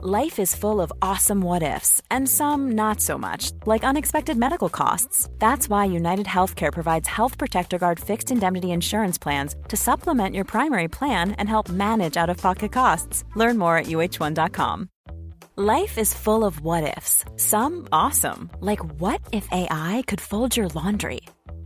Life is full of awesome what ifs, and some not so much, like unexpected medical costs. That's why United Healthcare provides Health Protector Guard fixed indemnity insurance plans to supplement your primary plan and help manage out of pocket costs. Learn more at uh1.com. Life is full of what ifs, some awesome, like what if AI could fold your laundry?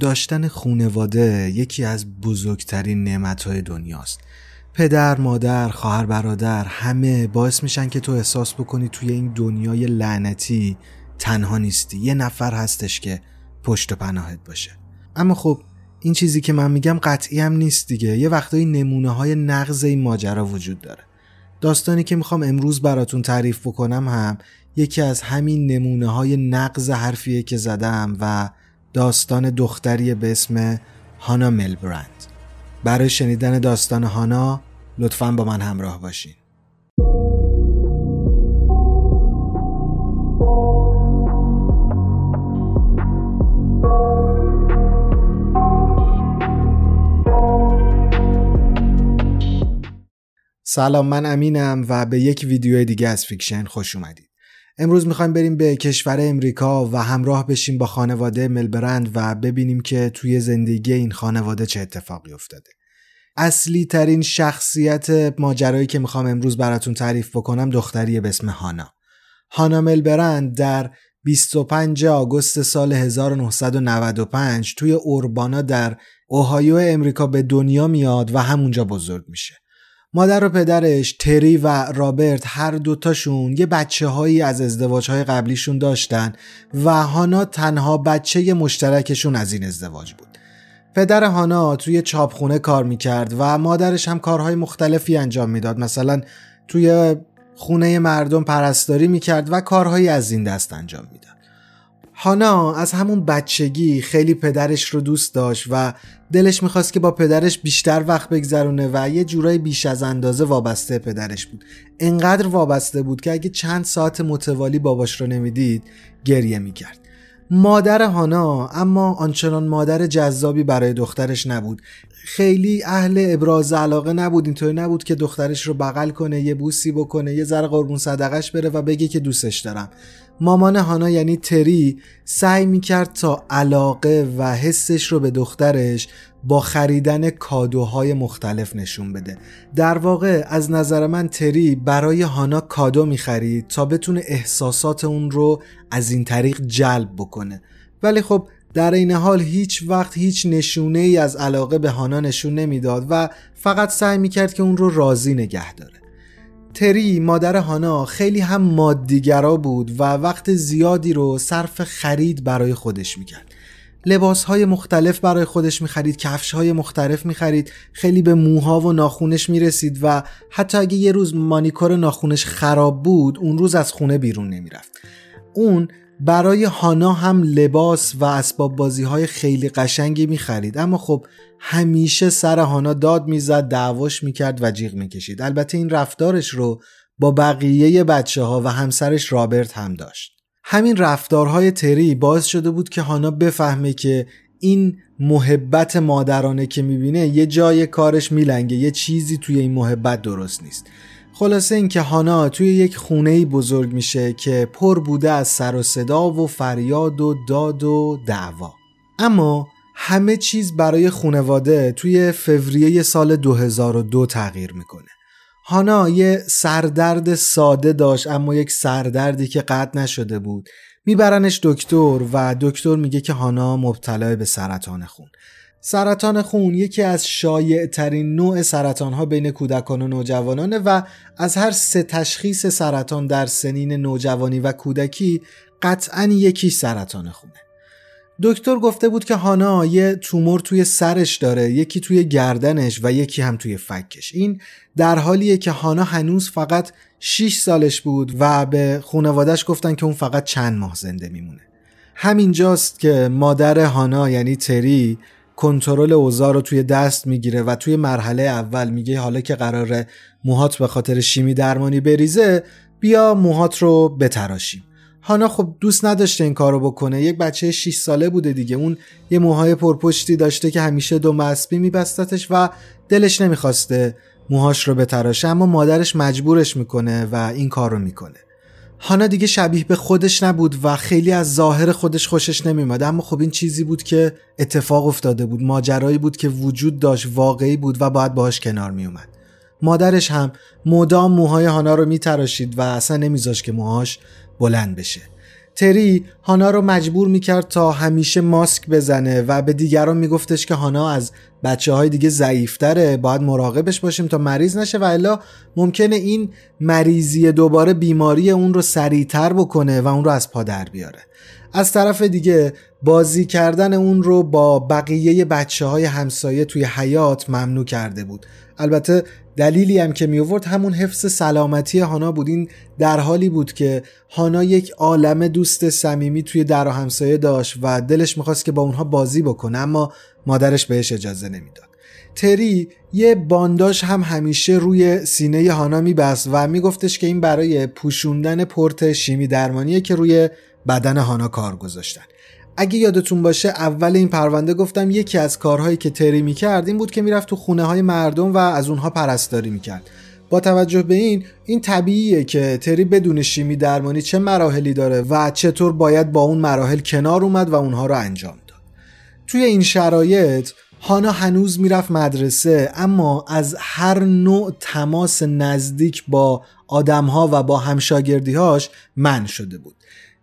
داشتن خونواده یکی از بزرگترین نعمتهای دنیاست. پدر، مادر، خواهر برادر همه باعث میشن که تو احساس بکنی توی این دنیای لعنتی تنها نیستی. یه نفر هستش که پشت و پناهت باشه. اما خب این چیزی که من میگم قطعی هم نیست دیگه. یه وقتایی نمونه های نقض این ماجرا وجود داره. داستانی که می‌خوام امروز براتون تعریف بکنم هم یکی از همین نمونه های نقض حرفیه که زدم و داستان دختری به اسم هانا ملبرند. برای شنیدن داستان هانا لطفا با من همراه باشین. سلام من امینم و به یک ویدیو دیگه از فیکشن خوش اومدید. امروز می‌خوایم بریم به کشور امریکا و همراه بشیم با خانواده ملبرند و ببینیم که توی زندگی این خانواده چه اتفاقی افتاده. اصلی ترین شخصیت ماجرایی که می‌خوام امروز براتون تعریف بکنم دختری به اسم هانا. هانا ملبرند در 25 آگوست سال 1995 توی اوربانا در اوهایو امریکا به دنیا میاد و همونجا بزرگ میشه. مادر و پدرش تری و رابرت هر دوتاشون یه بچه هایی از ازدواج های قبلیشون داشتن و هانا تنها بچه مشترکشون از این ازدواج بود. پدر هانا توی چاپخونه کار می‌کرد و مادرش هم کارهای مختلفی انجام می‌داد. مثلا توی خونه مردم پرستاری می‌کرد و کارهایی از این دست انجام می‌داد. هانا از همون بچگی خیلی پدرش رو دوست داشت و دلش می‌خواست که با پدرش بیشتر وقت بگذرونه و یه جورای بیش از اندازه وابسته پدرش بود. انقدر وابسته بود که اگه چند ساعت متوالی باباش رو نمی‌دید گریه می‌کرد. مادر هانا اما آنچنان مادر جذابی برای دخترش نبود. خیلی اهل ابراز علاقه نبود اینطوری نبود که دخترش رو بغل کنه یه بوسی بکنه یه ذره قربون صدقش بره و بگه که دوستش دارم. مامان هانا یعنی تری سعی می‌کرد تا علاقه و حسش رو به دخترش با خریدن کادوهای مختلف نشون بده. در واقع از نظر من تری برای هانا کادو می‌خرید تا بتونه احساسات اون رو از این طریق جلب بکنه. ولی خب در این حال هیچ وقت هیچ نشونه ای از علاقه به هانا نشون نمی‌داد و فقط سعی می‌کرد که اون رو راضی نگه داره. تری مادر هانا خیلی هم مادیگرا بود و وقت زیادی رو صرف خرید برای خودش می‌کرد. لباس های مختلف برای خودش می‌خرید کفش های مختلف می‌خرید خیلی به موها و ناخونش می‌رسید و حتی اگه یه روز مانیکور ناخونش خراب بود اون روز از خونه بیرون نمی‌رفت. اون برای هانا هم لباس و اسباب بازی های خیلی قشنگی می خرید اما خب همیشه سر هانا داد می‌زد دعواش می‌کرد و جیغ می‌کشید. البته این رفتارش رو با بقیه بچه ها و همسرش رابرت هم داشت. همین رفتارهای تری باعث شده بود که هانا بفهمه که این محبت مادرانه که می‌بینه یه جای کارش میلنگه یه چیزی توی این محبت درست نیست. خلاصه اینکه هانا توی یک خونه بزرگ میشه که پر بوده از سر و صدا و فریاد و داد و دعوا. اما همه چیز برای خونواده توی فوریه سال 2002 تغییر می‌کنه. هانا یه سردرد ساده داشت اما یک سردردی که قطع نشده بود. میبرنش دکتر و دکتر میگه که هانا مبتلا به سرطان خون. سرطان خون یکی از شایع ترین نوع سرطان ها بین کودکان و نوجوانانه و از هر سه تشخیص سرطان در سنین نوجوانی و کودکی قطعا یکی سرطان خونه. دکتر گفته بود که هانا یه تومور توی سرش داره یکی توی گردنش و یکی هم توی فکش. این در حالیه که هانا هنوز فقط 6 سالش بود و به خانوادش گفتن که اون فقط چند ماه زنده میمونه. همینجاست که مادر هانا یعنی تری کنترل اوضاع رو توی دست می‌گیره و توی مرحله اول میگه حالا که قراره موهات به خاطر شیمی درمانی بریزه بیا موهات رو بتراشیم. هانا خب دوست نداشته این کارو بکنه. یک بچه 6 ساله بوده دیگه. اون یه موهای پرپشتی داشته که همیشه دو مسبی میبستتش و دلش نمی‌خواسته موهاش رو بتراشه اما مادرش مجبورش می‌کنه و این کار رو می‌کنه. هانا دیگه شبیه به خودش نبود و خیلی از ظاهر خودش خوشش نمیومد اما خب این چیزی بود که اتفاق افتاده بود. ماجرایی بود که وجود داشت واقعی بود و باید باهاش کنار میومد مادرش هم مدام موهای هانا رو میتراشید و اصلا نمیذاش که موهاش بلند بشه. تری هانا رو مجبور می‌کرد تا همیشه ماسک بزنه و به دیگران میگفتش که هانا از بچه های دیگه ضعیفتره باید مراقبش باشیم تا مریض نشه و الا ممکنه این مریضی دوباره بیماری اون رو سریعتر بکنه و اون رو از پا در بیاره. از طرف دیگه بازی کردن اون رو با بقیه بچه های همسایه توی حیات ممنوع کرده بود. البته دلیلی هم که می آورد همون حفظ سلامتی هانا بود. این در حالی بود که هانا یک عالم دوست صمیمی توی در و همسایه داشت و دلش می‌خواست که با اونها بازی بکنه اما مادرش بهش اجازه نمی‌داد. تری یه بانداش هم همیشه روی سینه هانا میبست و میگفتش که این برای پوشوندن پورت شیمی درمانیه که روی بدن هانا کار گذاشتن. اگه یادتون باشه اول این پرونده گفتم یکی از کارهایی که تری می‌کرد این بود که می‌رفت تو خونه های مردم و از اونها پرستاری می‌کرد. با توجه به این این طبیعیه که تری بدون شیمی درمانی چه مراحلی داره و چطور باید با اون مراحل کنار اومد و اونها رو انجام داد. توی این شرایط هانا هنوز می‌رفت مدرسه اما از هر نوع تماس نزدیک با آدمها و با همشاگردیهاش من شده بود.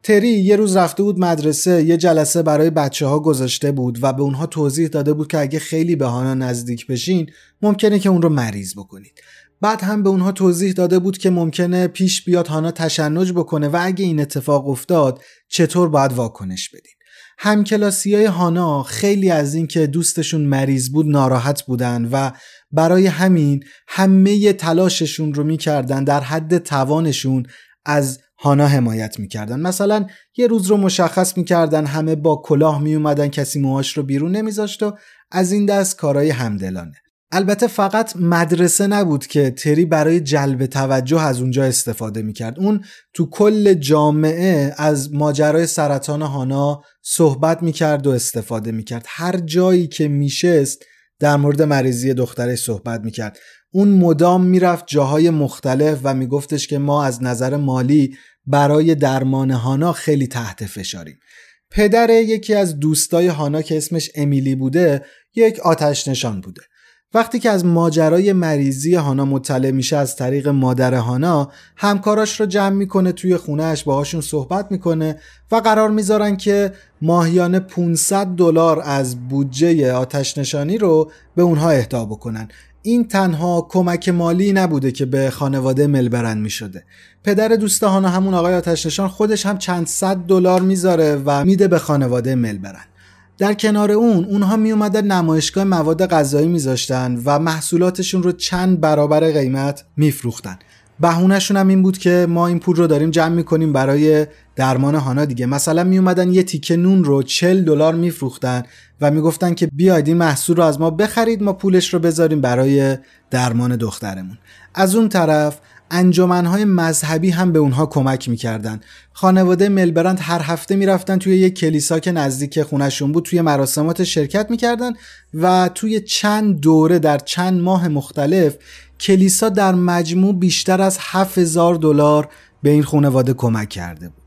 تری یه روز رفته بود مدرسه یه جلسه برای بچه ها گذاشته بود و به اونها توضیح داده بود که اگه خیلی به هانا نزدیک بشین ممکنه که اون رو مریض بکنید. بعد هم به اونها توضیح داده بود که ممکنه پیش بیاد هانا تشنج بکنه و اگه این اتفاق افتاد چطور باید واکنش بدین. همکلاسی های هانا خیلی از این که دوستشون مریض بود ناراحت بودن و برای همین همه تلاششون رو می‌کردن در حد توانشون از هانا حمایت می‌کردن. مثلا یه روز رو مشخص می‌کردن همه با کلاه میومدن کسی موهاش رو بیرون نمیذاشت و از این دست کارهای همدلانه. البته فقط مدرسه نبود که تری برای جلب توجه از اونجا استفاده می‌کرد. اون تو کل جامعه از ماجرای سرطان هانا صحبت می‌کرد و استفاده می‌کرد. هر جایی که میشست در مورد مریضی دخترش صحبت می‌کرد. اون مدام می‌رفت جاهای مختلف و میگفتش که ما از نظر مالی برای درمان هانا خیلی تحت فشاریم. پدر یکی از دوستای هانا که اسمش امیلی بوده یک آتش نشان بوده. وقتی که از ماجرای مریضی هانا مطلع میشه از طریق مادر هانا همکاراش رو جمع می‌کنه توی خونهش باهاشون صحبت می‌کنه و قرار می‌ذارن که ماهیانه 500 دلار از بودجه آتش نشانی رو به اونها اهدا بکنن. این تنها کمک مالی نبوده که به خانواده ملبرن می شده. پدر دوست هانا همون آقای آتشنشان خودش هم چند صد دلار می‌ذاره و میده به خانواده ملبرن. در کنار اون اونها می اومدن نمایشگاه مواد غذایی میذاشتن و محصولاتشون رو چند برابر قیمت میفروختن. بهونهشون هم این بود که ما این پول رو داریم جمع می‌کنیم برای درمان هانا دیگه. مثلا می اومدن یه تیکه نون رو 40 دلار میفروختن و می‌گفتن که بیاید این محصول رو از ما بخرید ما پولش رو بذاریم برای درمان دخترمون. از اون طرف انجمنهای مذهبی هم به اونها کمک می‌کردن. خانواده ملبرند هر هفته می‌رفتن توی یک کلیسا که نزدیک خونشون بود توی مراسمات شرکت می‌کردن و توی چند دوره در چند ماه مختلف کلیسا در مجموع بیشتر از 7000 دلار به این خانواده کمک کرده بود.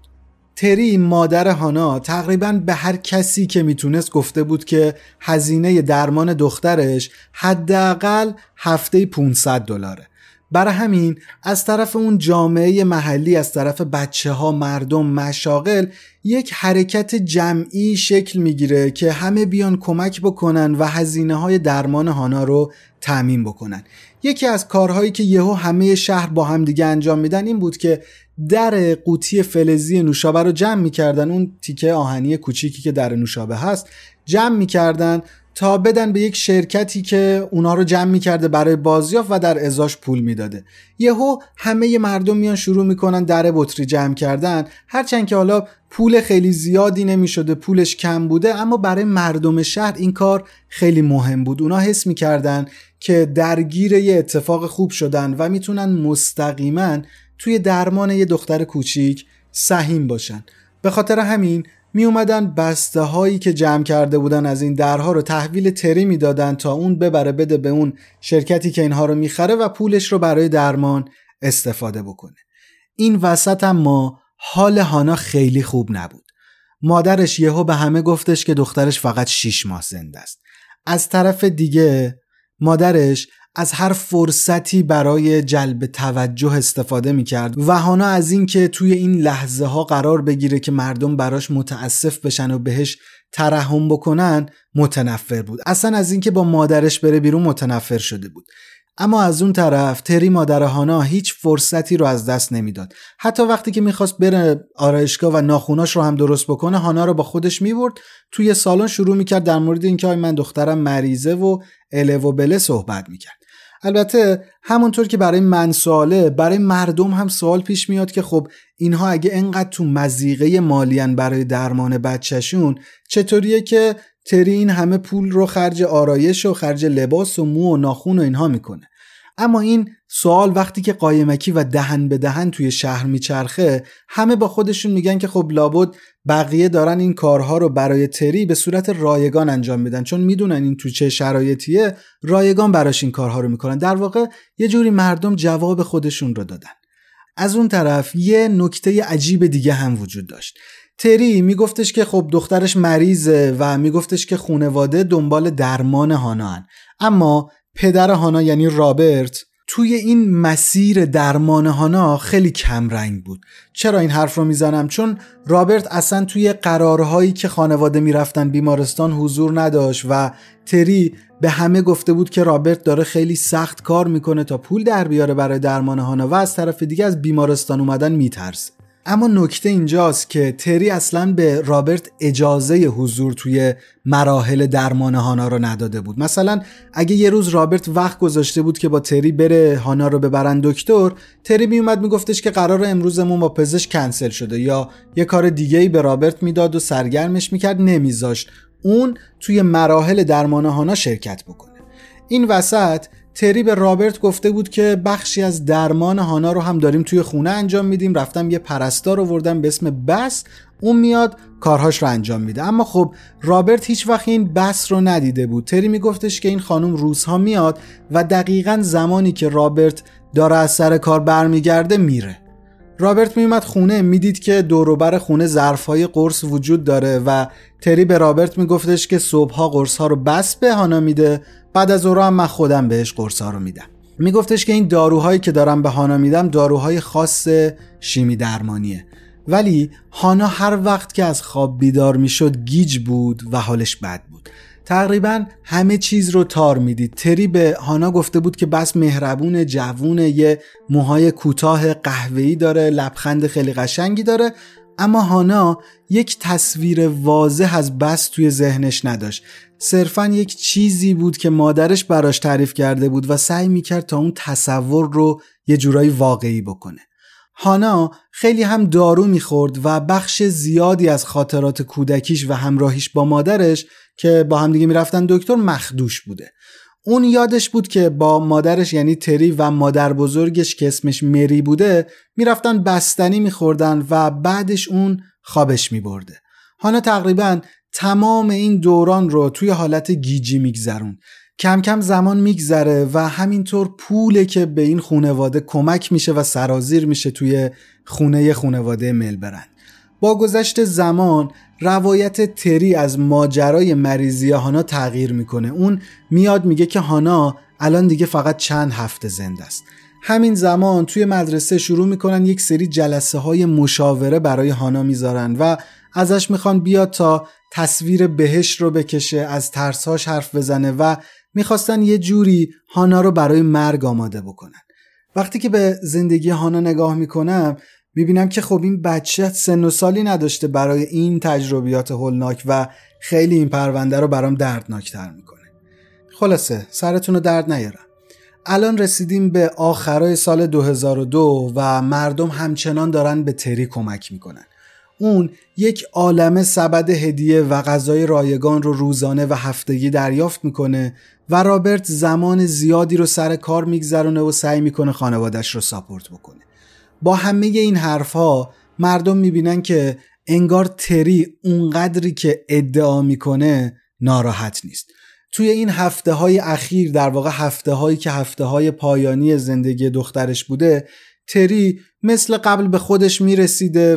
تری مادر هانا تقریبا به هر کسی که می‌تونست گفته بود که هزینه درمان دخترش حداقل هفته 500 دلاره. برای همین از طرف اون جامعه محلی از طرف بچه ها مردم مشاغل یک حرکت جمعی شکل می‌گیره که همه بیان کمک بکنن و هزینه های درمان هانا رو تعمین بکنن. یکی از کارهایی که یهو همه شهر با هم دیگه انجام میدن این بود که در قوطی فلزی نوشابه رو جمع می‌کردن. اون تیکه آهنی کوچیکی که در نوشابه هست جمع می‌کردن. تا بدن به یک شرکتی که اونا رو جمع می‌کرده برای بازیافت و در ازاش پول می‌داده. یهو همه مردم میان شروع می‌کنن در بطری جمع کردن. هرچند که حالا پول خیلی زیادی نمی‌شده پولش کم بوده اما برای مردم شهر این کار خیلی مهم بود. اونا حس می‌کردن که درگیر یه اتفاق خوب شدن و می‌تونن مستقیما توی درمان یه دختر کوچیک سهیم باشن. به خاطر همین می اومدن بسته هایی که جمع کرده بودن از این درها رو تحویل تری می‌دادن تا اون ببره بده به اون شرکتی که اینها رو می‌خره و پولش رو برای درمان استفاده بکنه. این وسط ما حال هانا خیلی خوب نبود. مادرش یهو به همه گفتش که دخترش فقط 6 ماه زنده است. از طرف دیگه مادرش از هر فرصتی برای جلب توجه استفاده می‌کرد. و هانا از اینکه توی این لحظه ها قرار بگیره که مردم براش متاسف بشن و بهش ترحم بکنن متنفر بود. اصلا از اینکه با مادرش بره بیرون متنفر شده بود. اما از اون طرف تری مادر هانا هیچ فرصتی رو از دست نمی‌داد. حتی وقتی که می‌خواست بره آرایشگاه و ناخوناش رو هم درست بکنه هانا رو با خودش می‌برد. توی سالن شروع می‌کرد در مورد اینکه من دخترم مریضه و اله و بله صحبت می‌کرد. البته همونطور که برای من سواله برای مردم هم سوال پیش میاد که خب اینها اگه انقدر تو مزیقه مالین برای درمان بچهشون چطوریه که تری این همه پول رو خرج آرایش و خرج لباس و مو و ناخون و اینها می‌کنه؟ اما این سوال وقتی که قایمکی و دهن به دهن توی شهر میچرخه همه با خودشون میگن که خب لابد بقیه دارن این کارها رو برای تری به صورت رایگان انجام میدن. چون می‌دونن این تو چه شرایطیه رایگان براش این کارها رو می‌کنن. در واقع یه جوری مردم جواب خودشون رو دادن. از اون طرف یه نکته عجیب دیگه هم وجود داشت. تری میگفتش که خب دخترش مریضه و میگفتش که خونواده دنبال درمان هانا هن. اما پدر هانا یعنی رابرت توی این مسیر درمان هانا خیلی کم رنگ بود. چرا این حرف رو می‌زنم؟ چون رابرت اصلا توی قرارهایی که خانواده می‌رفتن بیمارستان حضور نداشت و تری به همه گفته بود که رابرت داره خیلی سخت کار می‌کنه تا پول در بیاره برای درمان هانا و از طرف دیگه از بیمارستان اومدن میترسه. اما نکته اینجاست که تری اصلا به رابرت اجازه حضور توی مراحل درمان هانا رو نداده بود. مثلا اگه یه روز رابرت وقت گذاشته بود که با تری بره هانا رو ببرن دکتر تری میومد میگفتش که قرار امروزمون با پزشک کنسل شده یا یه کار دیگه ای به رابرت می‌داد و سرگرمش می‌کرد نمیذاشت. اون توی مراحل درمان هانا شرکت بکنه. این وسط تری به رابرت گفته بود که بخشی از درمان هانا رو هم داریم توی خونه انجام میدیم. رفتم یه پرستار آوردم به اسم بس. اون میاد کارهاش رو انجام میده. اما خب رابرت هیچ وقت این بس رو ندیده بود. تری میگفتش که این خانم روزها میاد و دقیقا زمانی که رابرت داره از سر کار برمیگرده میره. رابرت میومد خونه. می‌دید که دوروبر خونه ظرفهای قرص وجود داره و تری به رابرت میگفتش که صبحها قرص ها رو بس به هانا میده. بعد از اون هم من خودم بهش قرصا رو میدم. میگفتش که این داروهایی که دارم به هانا میدم داروهای خاص شیمی درمانیه. ولی هانا هر وقت که از خواب بیدار می‌شد گیج بود و حالش بد بود. تقریبا همه چیز رو تار می‌دید. تری به هانا گفته بود که بس مهربون جوون یه موهای کوتاه قهوه‌ای داره لبخند خیلی قشنگی داره اما هانا یک تصویر واضح از بس توی ذهنش نداشت. صرفا یک چیزی بود که مادرش براش تعریف کرده بود و سعی می‌کرد تا اون تصور رو یه جورایی واقعی بکنه. هانا خیلی هم دارو می‌خورد و بخش زیادی از خاطرات کودکیش و همراهیش با مادرش که با همدیگه می‌رفتن دکتر مخدوش بوده. اون یادش بود که با مادرش یعنی تری و مادر بزرگش که اسمش مری بوده می‌رفتن بستنی میخوردن و بعدش اون خوابش میبرده. هانا تقریبا تمام این دوران رو توی حالت گیجی میگذرون کم کم زمان میگذره و همینطور پوله که به این خونواده کمک میشه و سرازیر میشه توی خونه خونواده ملبرند با گذشت زمان روایت تری از ماجرای مریضی هانا تغییر می‌کنه. اون میاد میگه که هانا الان دیگه فقط چند هفته زنده است. همین زمان توی مدرسه شروع می‌کنن یک سری جلسه های مشاوره برای هانا می‌ذارن و ازش می‌خوان بیاد تا تصویر بهش رو بکشه از ترساش حرف بزنه و می‌خواستن یه جوری هانا رو برای مرگ آماده بکنن. وقتی که به زندگی هانا نگاه می‌کنم می‌بینم که خب این بچه سن و سالی نداشته برای این تجربیات هولناک و خیلی این پرونده رو برام دردناکتر می‌کنه. خلاصه سرتون رو درد نیارم الان رسیدیم به آخرای سال 2002 و مردم همچنان دارن به تری کمک می‌کنن. اون یک عالم سبد هدیه و غذای رایگان رو روزانه و هفتگی دریافت می‌کنه و رابرت زمان زیادی رو سر کار میگذرونه و سعی می‌کنه خانوادش رو ساپورت بکنه. با همه این حرفها مردم می‌بینن که انگار تری اونقدری که ادعا می‌کنه ناراحت نیست. توی این هفته های اخیر در واقع هفته هایی که هفته های پایانی زندگی دخترش بوده تری مثل قبل به خودش می‌رسیده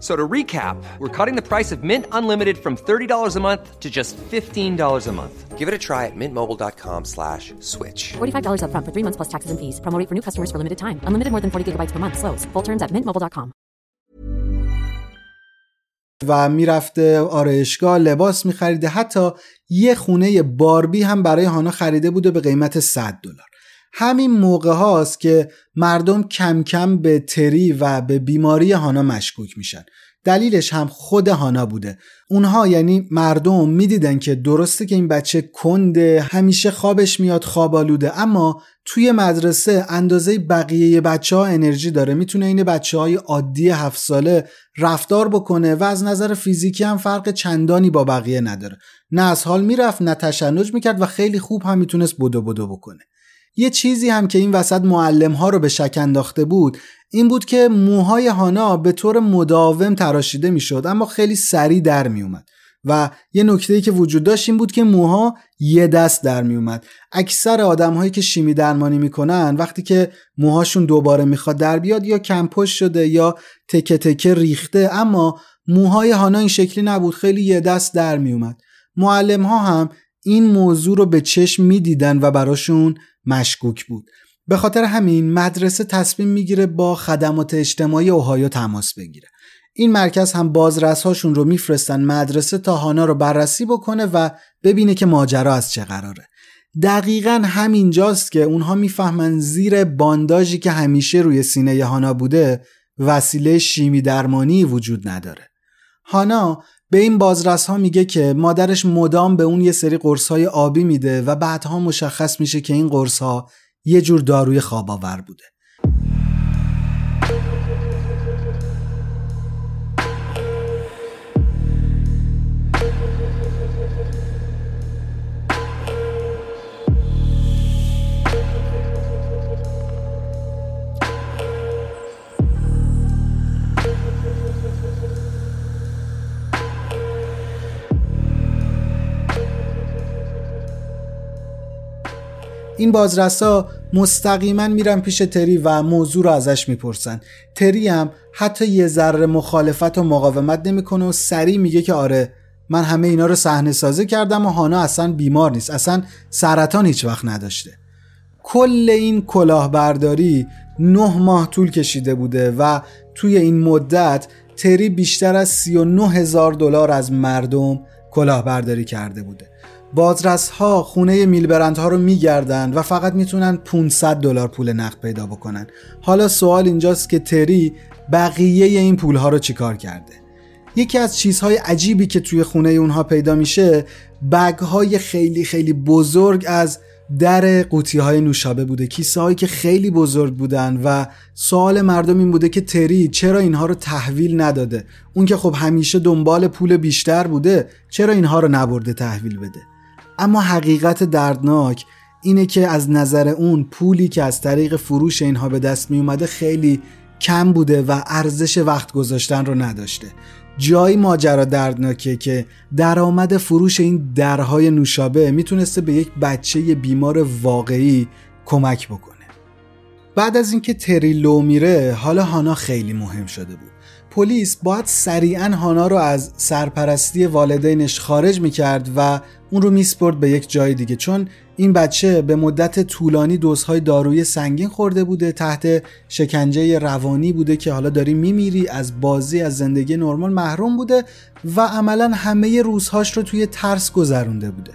So to recap, we're cutting the price of Mint Unlimited from $30 a month to just $15 a month. Give it a try at mintmobile.com slash switch. $45 upfront for three months plus taxes and fees. Promo rate for new customers for limited time. Unlimited more than 40 gigabytes per month. Slows. Full terms at mintmobile.com. و می‌رفته آرایشگاه لباس میخریده حتی یه خونه باربی هم برای هانا خریده بوده به قیمت 100 دلار همین موقع هاست که مردم کم کم به تری و به بیماری هانا مشکوک میشن. دلیلش هم خود هانا بوده. اونها یعنی مردم می‌دیدن که درسته که این بچه کنده همیشه خوابش میاد خواب آلوده اما توی مدرسه اندازه بقیه بچه ها انرژی داره. می‌تونه این بچه های عادی هفت ساله رفتار بکنه و از نظر فیزیکی هم فرق چندانی با بقیه نداره. نه از حال می‌رفت نه تشنج می‌کرد و خیلی خوب هم می‌تونست بدو بدو بکنه. یه چیزی هم که این وسط معلم ها رو به شک انداخته بود این بود که موهای هانا به طور مداوم تراشیده می‌شد اما خیلی سریع در می اومد و یه نکته که وجود داشت این بود که موها یه دست در می اومد اکثر آدم هایی که شیمی درمانی می‌کنن وقتی که موهاشون دوباره می‌خواد در بیاد یا کمپش شده یا تکه تکه ریخته اما موهای هانا این شکلی نبود خیلی یه دست در می اومد معلم ها هم این موضوع رو به چشم می‌دیدن و براشون مشکوک بود. به خاطر همین مدرسه تصمیم می‌گیره با خدمات اجتماعی اوهایو تماس بگیره. این مرکز هم بازرسهاشون رو میفرستن مدرسه تا هانا رو بررسی بکنه و ببینه که ماجرا از چه قراره. دقیقا همینجاست که اونها می‌فهمن زیر بانداژی که همیشه روی سینه هانا بوده وسیله شیمی درمانی وجود نداره. هانا به این بازرس ها میگه که مادرش مدام به اون یه سری قرص های آبی میده و بعدها مشخص میشه که این قرص ها یه جور داروی خواب آور بوده. این بازرسا مستقیما میرن پیش تری و موضوع رو ازش می‌پرسن. تری هم حتی یه ذره مخالفت و مقاومت نمی‌کنه و سریع میگه که آره من همه اینا رو صحنه سازی کردم و هانا اصلا بیمار نیست اصلا سرطان هیچ وقت نداشته. کل این کلاهبرداری نه ماه طول کشیده بوده و توی این مدت تری بیشتر از 39 هزار دلار از مردم کلاهبرداری کرده بوده. بازرس ها خونه میلبرند ها رو میگردن و فقط می‌تونن 500 دلار پول نقد پیدا بکنن. حالا سوال اینجاست که تری بقیه این پول ها رو چیکار کرده؟ یکی از چیزهای عجیبی که توی خونه اونها پیدا میشه بگ های خیلی خیلی بزرگ از در قوطی های نوشابه بوده. کیسه هایی که خیلی بزرگ بودن و سوال مردم این بوده که تری چرا اینها رو تحویل نداده؟ اون که خب همیشه دنبال پول بیشتر بوده چرا اینها رو نبرده تحویل بده؟ اما حقیقت دردناک اینه که از نظر اون پولی که از طریق فروش اینها به دست می اومده خیلی کم بوده و ارزش وقت گذاشتن رو نداشته. جایی ماجرا دردناکه که درآمد فروش این درهای نوشابه می‌تونسته به یک بچه بیمار واقعی کمک بکنه. بعد از اینکه تری لو میره حالا هانا خیلی مهم شده بود. پلیس باید سریعا هانا رو از سرپرستی والدینش خارج می‌کرد و اون رو میسپرد به یک جای دیگه چون این بچه به مدت طولانی دوزهای داروی سنگین خورده بوده تحت شکنجه روانی بوده که حالا داری میمیری از بازی از زندگی نرمال محروم بوده و عملا همه روزهاش رو توی ترس گذرونده بوده.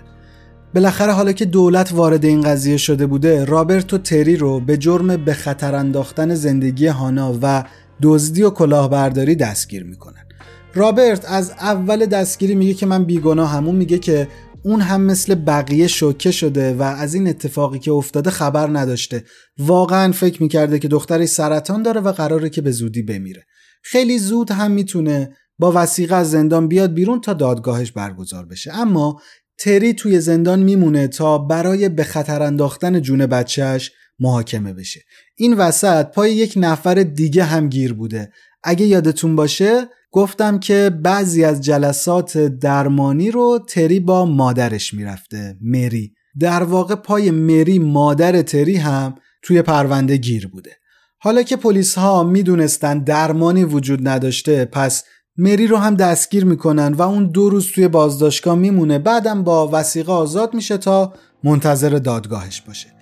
بالاخره حالا که دولت وارد این قضیه شده بوده رابرت و تری رو به جرم به خطر انداختن زندگی هانا و دزدی و کلاهبرداری دستگیر می‌کنن. رابرت از اول دستگیری میگه که من بیگناه همون میگه که اون هم مثل بقیه شوکه شده و از این اتفاقی که افتاده خبر نداشته. واقعا فکر می‌کرده که دخترش سرطان داره و قراره که به زودی بمیره. خیلی زود هم می‌تونه با وسیقه از زندان بیاد بیرون تا دادگاهش برگزار بشه. اما تری توی زندان میمونه تا برای به خطر انداختن جون بچهش محاکمه بشه. این وسط پای یک نفر دیگه هم گیر بوده. اگه یادتون باشه گفتم که بعضی از جلسات درمانی رو تری با مادرش می‌رفته مری. در واقع پای مری مادر تری هم توی پرونده گیر بوده. حالا که پلیس ها می‌دونستن درمانی وجود نداشته پس مری رو هم دستگیر می‌کنن و اون دو روز توی بازداشتگاه میمونه. بعدم با وسیقه آزاد میشه تا منتظر دادگاهش باشه.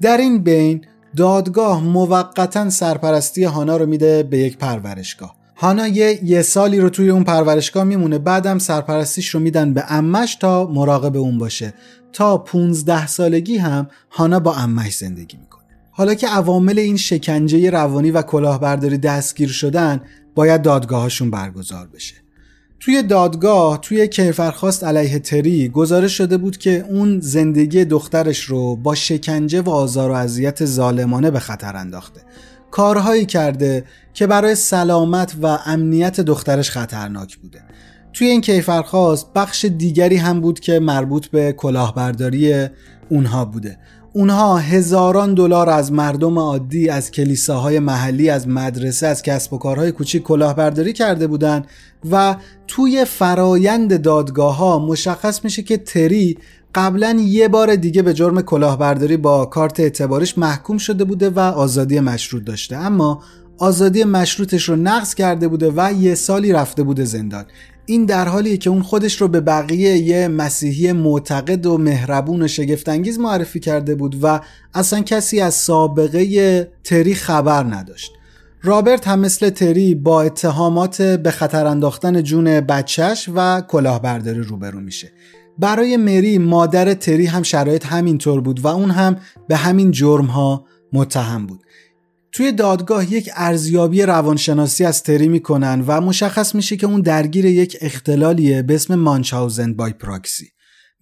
در این بین دادگاه موقتا سرپرستی هانا رو میده به یک پرورشگاه. هانا یه, یه سالی رو توی اون پرورشگاه میمونه بعدم سرپرستیش رو میدن به امش تا مراقب اون باشه. تا 15 سالگی هم هانا با امش زندگی می‌کنه. حالا که عوامل این شکنجه روانی و کلاهبرداری دستگیر شدن باید دادگاهشون برگزار بشه. توی دادگاه توی کیفرخواست علیه تری گزارش شده بود که اون زندگی دخترش رو با شکنجه و آزار و اذیت ظالمانه به خطر انداخته. کارهایی کرده که برای سلامت و امنیت دخترش خطرناک بوده. توی این کیفرخواست بخش دیگری هم بود که مربوط به کلاهبرداری اونها بوده. اونها هزاران دلار از مردم عادی از کلیساهای محلی از مدرسه از کسب و کارهای کوچیک کلاهبرداری کرده بودند و توی فرایند دادگاه ها مشخص میشه که تری قبلا یه بار دیگه به جرم کلاهبرداری با کارت اعتبارش محکوم شده بوده و آزادی مشروط داشته. اما آزادی مشروطش رو نقض کرده بوده و یه سالی رفته بوده زندان. این در حالیه که اون خودش رو به بقیه یه مسیحی معتقد و مهربون و شگفتانگیز معرفی کرده بود و اصلا کسی از سابقه تری خبر نداشت. رابرت هم مثل تری با اتهامات به خطر انداختن جون بچهش و کلاهبرداری روبرو میشه. برای مری مادر تری هم شرایط همینطور بود و اون هم به همین جرم ها متهم بود. توی دادگاه یک ارزیابی روانشناسی از تری می‌کنن و مشخص میشه که اون درگیر یک اختلالیه به اسم مانچاوزن بای پراکسی.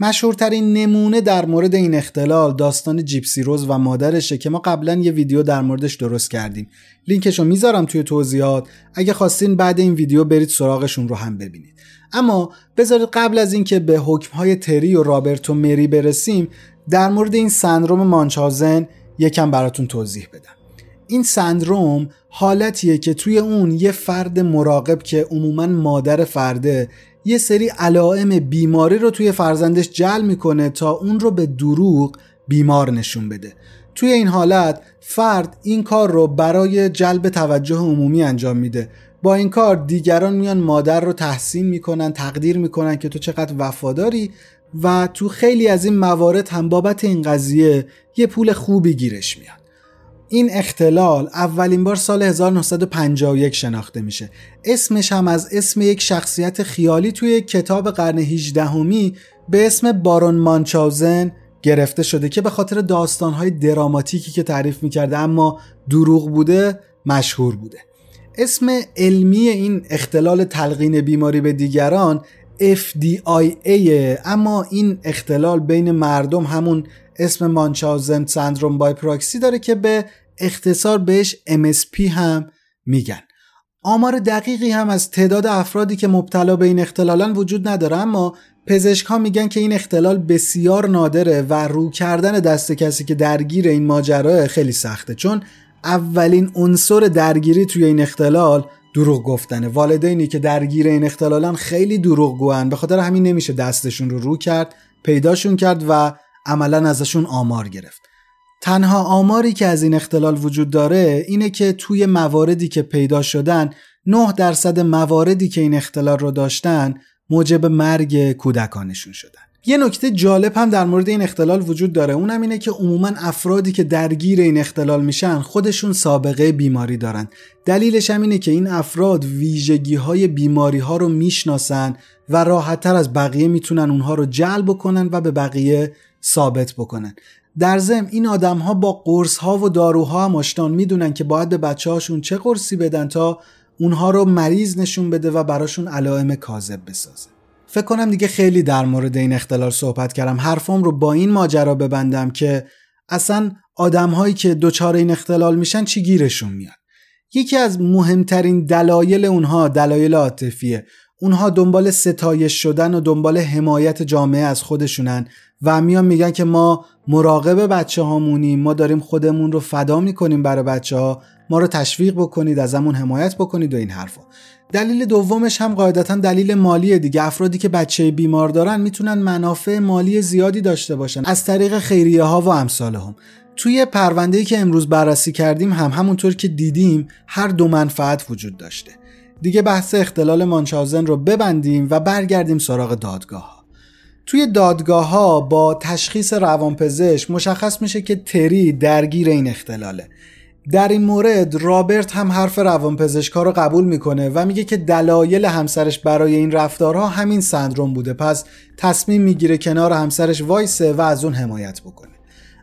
مشهورترین نمونه در مورد این اختلال داستان جیپسی روز و مادرشه که ما قبلا یه ویدیو در موردش درست کردیم. لینکشو می‌ذارم توی توضیحات. اگه خواستین بعد این ویدیو برید سراغشون رو هم ببینید. اما بذارید قبل از اینکه به حکمهای تری و رابرت و مری برسیم در مورد این سندروم مانچاوزن یکم براتون توضیح بدم. این سندروم حالتیه که توی اون یه فرد مراقب که عموما مادر فرده یه سری علائم بیماری رو توی فرزندش جل می‌کنه تا اون رو به دروغ بیمار نشون بده. توی این حالت فرد این کار رو برای جلب توجه عمومی انجام میده. با این کار دیگران میان مادر رو تحسین می‌کنن تقدیر می‌کنن که تو چقدر وفاداری و تو خیلی از این موارد هم بابت این قضیه یه پول خوبی گیرش میاد. این اختلال اولین بار سال 1951 شناخته میشه. اسمش هم از اسم یک شخصیت خیالی توی کتاب قرن 18 همی به اسم بارون مانچاوزن گرفته شده که به خاطر داستانهای دراماتیکی که تعریف می‌کرده اما دروغ بوده مشهور بوده. اسم علمی این اختلال تلقین بیماری به دیگران FDIA اما این اختلال بین مردم همون اسم مانچاوزن سندروم بای پراکسی داره که به اختصار بهش MSP هم میگن. آمار دقیقی هم از تعداد افرادی که مبتلا به این اختلالان وجود نداره اما پزشک ها میگن که این اختلال بسیار نادره و رو کردن دست کسی که درگیر این ماجرا خیلی سخته چون اولین عنصر درگیری توی این اختلال دروغ گفتنه. والدینی که درگیر این اختلالان خیلی دروغ گوهن به خاطر همین نمیشه دستشون رو رو کرد پیداشون کرد و عملا ازشون آمار گرفت. تنها آماری که از این اختلال وجود داره اینه که توی مواردی که پیدا شدن 9 درصد مواردی که این اختلال رو داشتن موجب مرگ کودکانشون شدن. یه نکته جالب هم در مورد این اختلال وجود داره. اونم اینه که عموما افرادی که درگیر این اختلال میشن خودشون سابقه بیماری دارن. دلیلش هم اینه که این افراد ویژگی های بیماری ها رو می‌شناسن و راحتتر از بقیه می‌تونن اونها رو جلب بکنن و به بقیه ثابت بکنن. در ضمن این آدم ها با قرص ها و داروها هم آشنان می‌دونن که باید به بچه هاشون چه قرصی بدن تا اونها رو مریض نشون بده و براشون علائم کاذب بسازه. فکر کنم دیگه خیلی در مورد این اختلال صحبت کردم. حرفم رو با این ماجرا ببندم که اصلا آدم هایی که دچار این اختلال میشن چی گیرشون میاد؟ یکی از مهمترین دلایل اونها دلایل عاطفیه. اونها دنبال ستایش شدن و دنبال حمایت جامعه از خودشونن و میان میگن که ما مراقب بچه هامونیم ما داریم خودمون رو فدا می‌کنیم برای بچه ها ما رو تشویق بکنید ازمون حمایت بکنید و این حرفا. دلیل دومش هم قاعدتا دلیل مالی دیگه. افرادی که بچه بیمار دارن می‌تونن منافع مالی زیادی داشته باشن از طریق خیریه ها و امثال هم. توی پرونده‌ای که امروز بررسی کردیم هم همونطور که دیدیم هر دو منفعت وجود داشته. دیگه بحث اختلال مانچاوزن رو ببندیم و برگردیم سراغ دادگاه. توی دادگاه ها با تشخیص روانپزشک مشخص میشه که تری درگیر این اختلاله. در این مورد رابرت هم حرف روانپزشکا رو قبول می‌کنه و میگه که دلایل همسرش برای این رفتارها همین سندروم بوده. پس تصمیم می‌گیره کنار همسرش وایسه و از اون حمایت بکنه.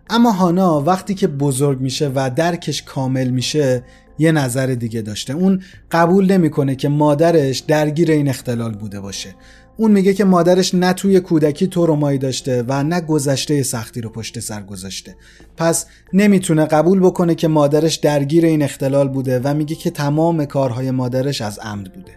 اما هانا وقتی که بزرگ میشه و درکش کامل میشه یه نظر دیگه داشته. اون قبول نمی‌کنه که مادرش درگیر این اختلال بوده باشه. اون میگه که مادرش نه توی کودکی ترومایی داشته و نه گذشته سختی رو پشت سر گذاشته. پس نمی‌تونه قبول بکنه که مادرش درگیر این اختلال بوده و میگه که تمام کارهای مادرش از عمد بوده.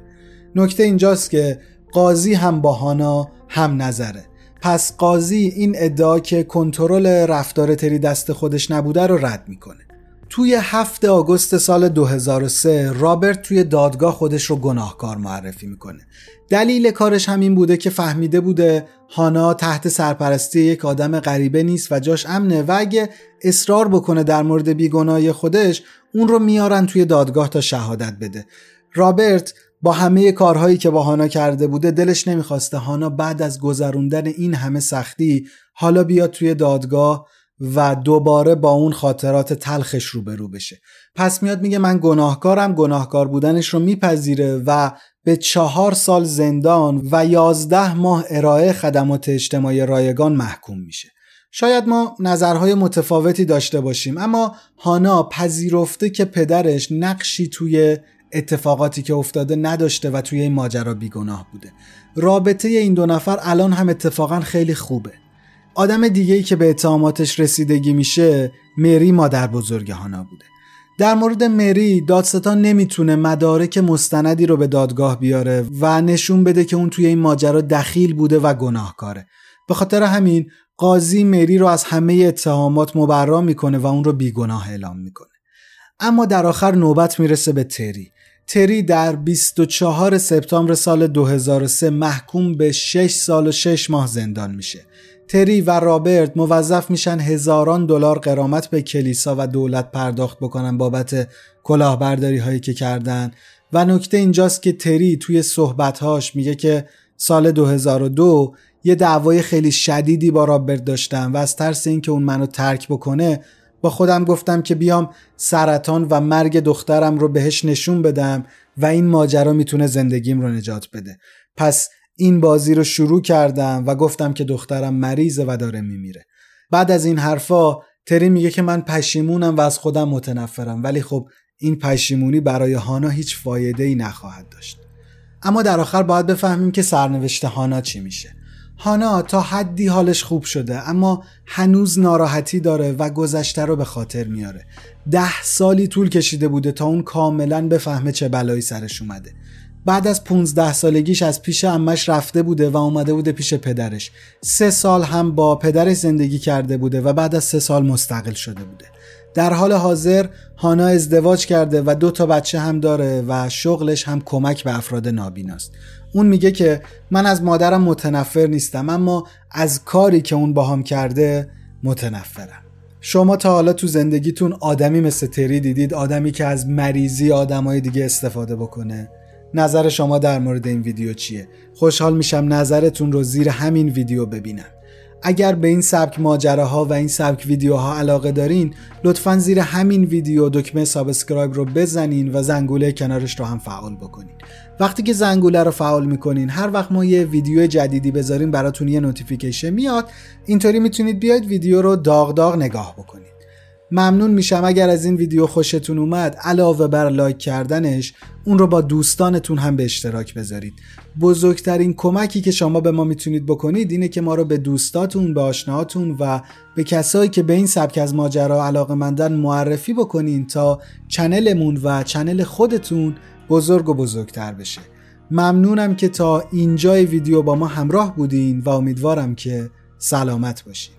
نکته اینجاست که قاضی هم با هانا هم نظره. پس قاضی این ادعا که کنترل رفتار تری دست خودش نبوده رو رد می‌کنه. توی هفت آگوست سال 2003 رابرت توی دادگاه خودش رو گناهکار معرفی می‌کنه. دلیل کارش همین بوده که فهمیده بوده هانا تحت سرپرستی یک آدم غریبه نیست و جاش امنه و اگه اصرار بکنه در مورد بیگناهی خودش اون رو میارن توی دادگاه تا شهادت بده. رابرت با همه کارهایی که با هانا کرده بوده دلش نمی‌خواسته هانا بعد از گذروندن این همه سختی حالا بیاد توی دادگاه و دوباره با اون خاطرات تلخش روبرو بشه. پس میاد میگه من گناهکارم گناهکار بودنش رو میپذیره و به چهار سال زندان و یازده ماه ارائه خدمات اجتماعی رایگان محکوم میشه. شاید ما نظرهای متفاوتی داشته باشیم اما هانا پذیرفته که پدرش نقشی توی اتفاقاتی که افتاده نداشته و توی این ماجرا بیگناه بوده. رابطه این دو نفر الان هم اتفاقا خیلی خوبه. آدم دیگه ای که به اتهاماتش رسیدگی میشه مری مادر بزرگ هانا بوده. در مورد مری دادستان نمی‌تونه مدارک مستندی رو به دادگاه بیاره و نشون بده که اون توی این ماجرا دخیل بوده و گناهکاره. به خاطر همین قاضی مری رو از همه اتهامات مبرا می‌کنه و اون رو بیگناه اعلام می‌کنه. اما در آخر نوبت می‌رسه به تری. تری در 24 سپتامبر سال 2003 محکوم به 6 سال و 6 ماه زندان میشه. تری و رابرت موظف میشن هزاران دلار قرامت به کلیسا و دولت پرداخت بکنن بابت کلاهبرداری هایی که کردن. و نکته اینجاست که تری توی صحبتهاش میگه که سال 2002 یه دعوای خیلی شدیدی با رابرت داشتم و از ترس اینکه اون منو ترک بکنه با خودم گفتم که بیام سرطان و مرگ دخترم رو بهش نشون بدم و این ماجرا می‌تونه زندگیم رو نجات بده. پس این بازی رو شروع کردم و گفتم که دخترم مریضه و داره میمیره. بعد از این حرفا تری میگه که من پشیمونم و از خودم متنفرم. ولی خب این پشیمونی برای هانا هیچ فایده ای نخواهد داشت. اما در آخر باید بفهمیم که سرنوشت هانا چی میشه. هانا تا حدی حالش خوب شده اما هنوز ناراحتی داره و گذشته رو به خاطر میاره. ده سالی طول کشیده بوده تا اون کاملا بفهمه چه بلایی سرش اومده. بعد از 15 سالگیش از پیش امش رفته بوده و اومده بوده پیش پدرش. سه سال هم با پدرش زندگی کرده بوده و بعد از سه سال مستقل شده بوده. در حال حاضر هانا ازدواج کرده و دو تا بچه هم داره و شغلش هم کمک به افراد نابیناست. اون میگه که من از مادرم متنفر نیستم اما از کاری که اون باهام کرده متنفرم. شما تا حالا تو زندگیتون آدمی مثل تری دیدید آدمی که از مریضی آدمای دیگه استفاده بکنه. نظر شما در مورد این ویدیو چیه؟ خوشحال میشم نظرتون رو زیر همین ویدیو ببینم. اگر به این سبک ماجراها و این سبک ویدیوها علاقه دارین لطفا زیر همین ویدیو دکمه subscribe رو بزنین و زنگوله کنارش رو هم فعال بکنین. وقتی که زنگوله رو فعال می‌کنین هر وقت ما یه ویدیو جدیدی بذاریم براتون یه notification میاد. اینطوری می‌تونید بیاید ویدیو رو داغ داغ نگاه بکنید. ممنون میشم اگر از این ویدیو خوشتون اومد علاوه بر لایک کردنش اون رو با دوستانتون هم به اشتراک بذارید. بزرگترین کمکی که شما به ما می‌تونید بکنید اینه که ما رو به دوستاتون به آشناهاتون و به کسایی که به این سبک از ماجرا علاقه مندن معرفی بکنین تا چنلمون و چنل خودتون بزرگ و بزرگتر بشه. ممنونم که تا اینجای ویدیو با ما همراه بودین و امیدوارم که سلامت باشین.